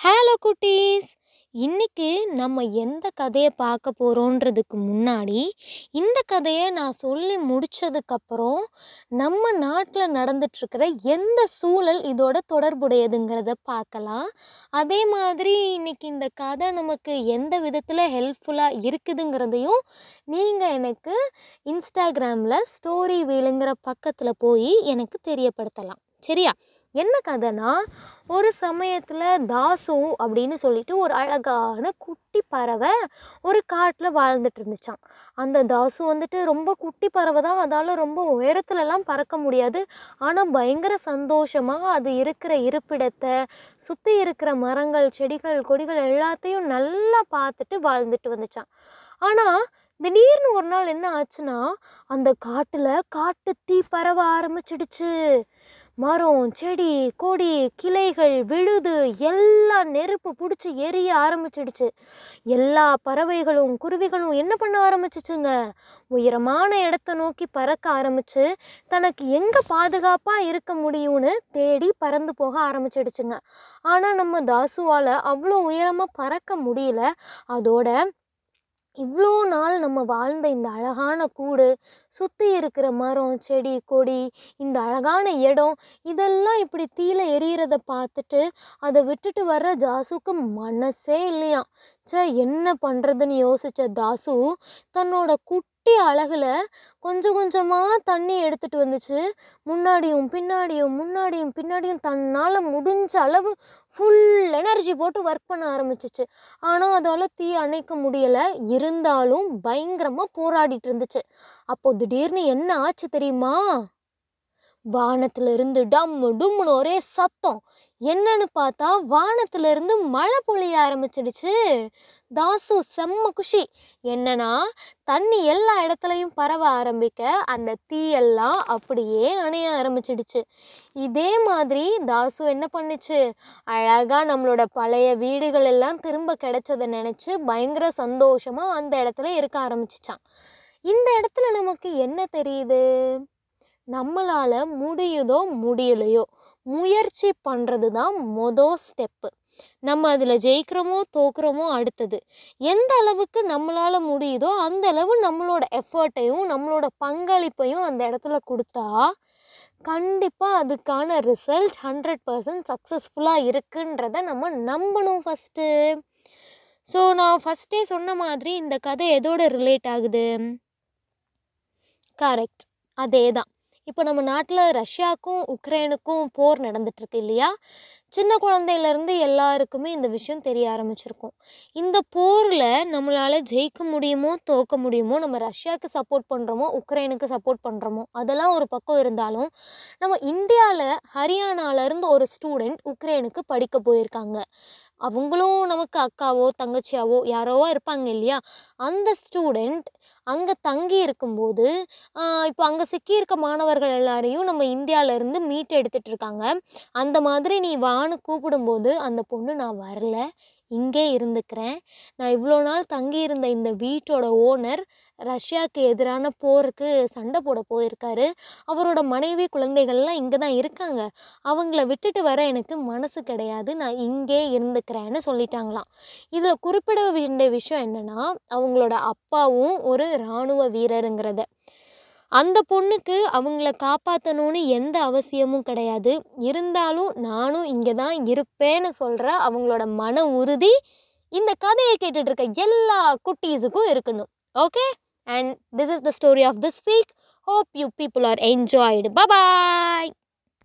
Hello குட்டீஸ். இன்னைக்கு நம்ம எந்த கதையை பார்க்க போகிறோன்றதுக்கு முன்னாடி இந்த கதையை நான் சொல்லி முடித்ததுக்கப்புறம் நம்ம நாட்டில் நடந்துட்டுருக்கிற எந்த சூழல் இதோட தொடர்புடையதுங்கிறத பார்க்கலாம் அதே மாதிரி இன்னைக்கு இந்த கதை நமக்கு எந்த விதத்தில் ஹெல்ப்ஃபுல்லாக இருக்குதுங்கிறதையும் நீங்கள் எனக்கு இன்ஸ்டாகிராமில் ஸ்டோரி வீலுங்கிற பக்கத்தில் போய் எனக்கு தெரியப்படுத்தலாம். சரியா? என்ன கதைனா ஒரு சமயத்தில் தாசு அப்படின்னு சொல்லிட்டு ஒரு அழகான குட்டி பறவை ஒரு காட்டில் வாழ்ந்துட்டு இருந்துச்சான் அந்த தாசு வந்துட்டு ரொம்ப குட்டி பறவை தான். அதால் ரொம்ப உயரத்துலலாம் பறக்க முடியாது. ஆனால் பயங்கர சந்தோஷமாக அது இருக்கிற இருப்பிடத்தை சுற்றி இருக்கிற மரங்கள் செடிகள் கொடிகள் எல்லாத்தையும் நல்லா பார்த்துட்டு வாழ்ந்துட்டு வந்துச்சான் ஆனால் திடீர்னு ஒரு நாள் என்ன ஆச்சுன்னா அந்த காட்டில் காட்டு தீ பரவ ஆரம்பிச்சிடுச்சு. மரம் செடி கொடி கிளைகள் விழுது எல்லாம் நெருப்பு பிடிச்சி எரிய ஆரம்பிச்சிடுச்சு. எல்லா பறவைகளும் குருவிகளும் என்ன பண்ண ஆரம்பிச்சிச்சுங்க? உயரமான இடத்த நோக்கி பறக்க ஆரம்பிச்சு தனக்கு எங்கே பாதுகாப்பாக இருக்க முடியும்னு தேடி பறந்து போக ஆரம்பிச்சிடுச்சுங்க. ஆனால் நம்ம தாசுவால் அவ்வளோ உயரமாக பறக்க முடியல. அதோட இவ்வளோ நாள் நம்ம வாழ்ந்த இந்த அழகான கூடு சுற்றி இருக்கிற மரம் செடி கொடி இந்த அழகான இடம் இதெல்லாம் இப்படி தீயில எரியறத பார்த்துட்டு அதை விட்டுட்டு வர்ற ஜாசுக்கு மனசே இல்லையாம். ச்சே என்ன பண்ணுறதுன்னு யோசித்த தாசு தன்னோட குட்டி குட்டி அழகில் கொஞ்சம் கொஞ்சமாக தண்ணி எடுத்துகிட்டு வந்துச்சு. முன்னாடியும் பின்னாடியும் முன்னாடியும் பின்னாடியும் தன்னால் முடிஞ்ச அளவு ஃபுல் எனர்ஜி போட்டு ஒர்க் பண்ண ஆரம்பிச்சிச்சு. ஆனால் அதால் தீ அணைக்க முடியலை. இருந்தாலும் பயங்கரமாக போராடிட்டு இருந்துச்சு. அப்போது திடீர்னு என்ன ஆச்சு தெரியுமா? வானத்திலிருந்து டம்மு டும்முன்னு ஒரே சத்தம். என்னன்னு பார்த்தா வானத்திலிருந்து மழை பொழிய ஆரம்பிச்சிடுச்சு. தாசு செம்ம குஷி. என்னன்னா தண்ணி எல்லா இடத்துலையும் பரவ ஆரம்பிக்க அந்த தீயெல்லாம் அப்படியே அணைய ஆரம்பிச்சிடுச்சு. இதே மாதிரி தாசு என்ன பண்ணுச்சு? அழகாக நம்மளோட பழைய வீடுகள் எல்லாம் திரும்ப கிடைச்சதை நினச்சி பயங்கர சந்தோஷமாக அந்த இடத்துல இருக்க ஆரம்பிச்சிச்சான். இந்த இடத்துல நமக்கு என்ன தெரியுது? நம்மளால் முடியுதோ முடியலையோ முயற்சி பண்ணுறது தான் மொதல் ஸ்டெப்பு. நம்ம அதில் ஜெயிக்கிறோமோ தோக்குறோமோ அடுத்தது. எந்த அளவுக்கு நம்மளால் முடியுதோ அந்த அளவு நம்மளோட எஃபர்ட்டையும் நம்மளோட பங்களிப்பையும் அந்த இடத்துல கொடுத்தா கண்டிப்பாக அதுக்கான ரிசல்ட் ஹண்ட்ரட் பர்சன்ட் சக்ஸஸ்ஃபுல்லாக இருக்குன்றத நம்ம நம்பணும் ஃபஸ்ட்டு. ஸோ நான் ஃபஸ்ட்டே சொன்ன மாதிரி இந்த கதை எதோட ரிலேட் ஆகுது? கரெக்ட். அதே தான் இப்போ நம்ம நாட்டில் ரஷ்யாவுக்கும் உக்ரைனுக்கும் போர் நடந்துட்டுருக்கு இல்லையா? சின்ன குழந்தையிலேருந்து எல்லாருக்குமே இந்த விஷயம் தெரிய ஆரம்பிச்சிருக்கும். இந்த போரில் நம்மளால் ஜெயிக்க முடியுமோ தோக்க முடியுமோ நம்ம ரஷ்யாவுக்கு சப்போர்ட் பண்ணுறோமோ உக்ரைனுக்கு சப்போர்ட் பண்ணுறோமோ அதெல்லாம் ஒரு பக்கம் இருந்தாலும் நம்ம இந்தியாவில் ஹரியானாலேருந்து ஒரு ஸ்டூடெண்ட் உக்ரைனுக்கு படிக்க போயிருக்காங்க. அவங்களும் நமக்கு அக்காவோ தங்கச்சியாவோ யாரோவோ இருப்பாங்க இல்லையா? அந்த ஸ்டூடெண்ட் அங்கே தங்கி இருக்கும்போது இப்போ அங்கே சிக்கியிருக்க மாணவர்கள் எல்லாரையும் நம்ம இந்தியாவிலேருந்து மீட் எடுத்துகிட்டு இருக்காங்க. அந்த மாதிரி நீ வான்னு கூப்பிடும்போது அந்த பொண்ணு நான் வரல. இங்கே இருந்துக்கிறேன். நான் இவ்வளோ நாள் தங்கியிருந்த இந்த வீட்டோட ஓனர் ரஷ்யாவுக்கு எதிரான போருக்கு சண்டை போட போயிருக்காரு. அவரோட மனைவி குழந்தைகள்லாம் இங்கே தான் இருக்காங்க. அவங்கள விட்டுட்டு வர எனக்கு மனசு கிடையாது. நான் இங்கே இருந்துக்கிறேன்னு சொல்லிட்டாங்களாம். இதில் குறிப்பிட வேண்டிய விஷயம் என்னென்னா அவங்களோட அப்பாவும் ஒரு இராணுவ வீரருங்கிறத. அந்த பொண்ணுக்கு அவங்கள காப்பாற்றணும்னு எந்த அவசியமும் கிடையாது. இருந்தாலும் நானும் இங்கே தான் இருப்பேன்னு சொல்கிற அவங்களோட மன உறுதி இந்த கதையை கேட்டுட்ருக்க எல்லா குட்டீஸுக்கும் இருக்கணும். Okay and this is the story of this week hope you people are enjoyed bye bye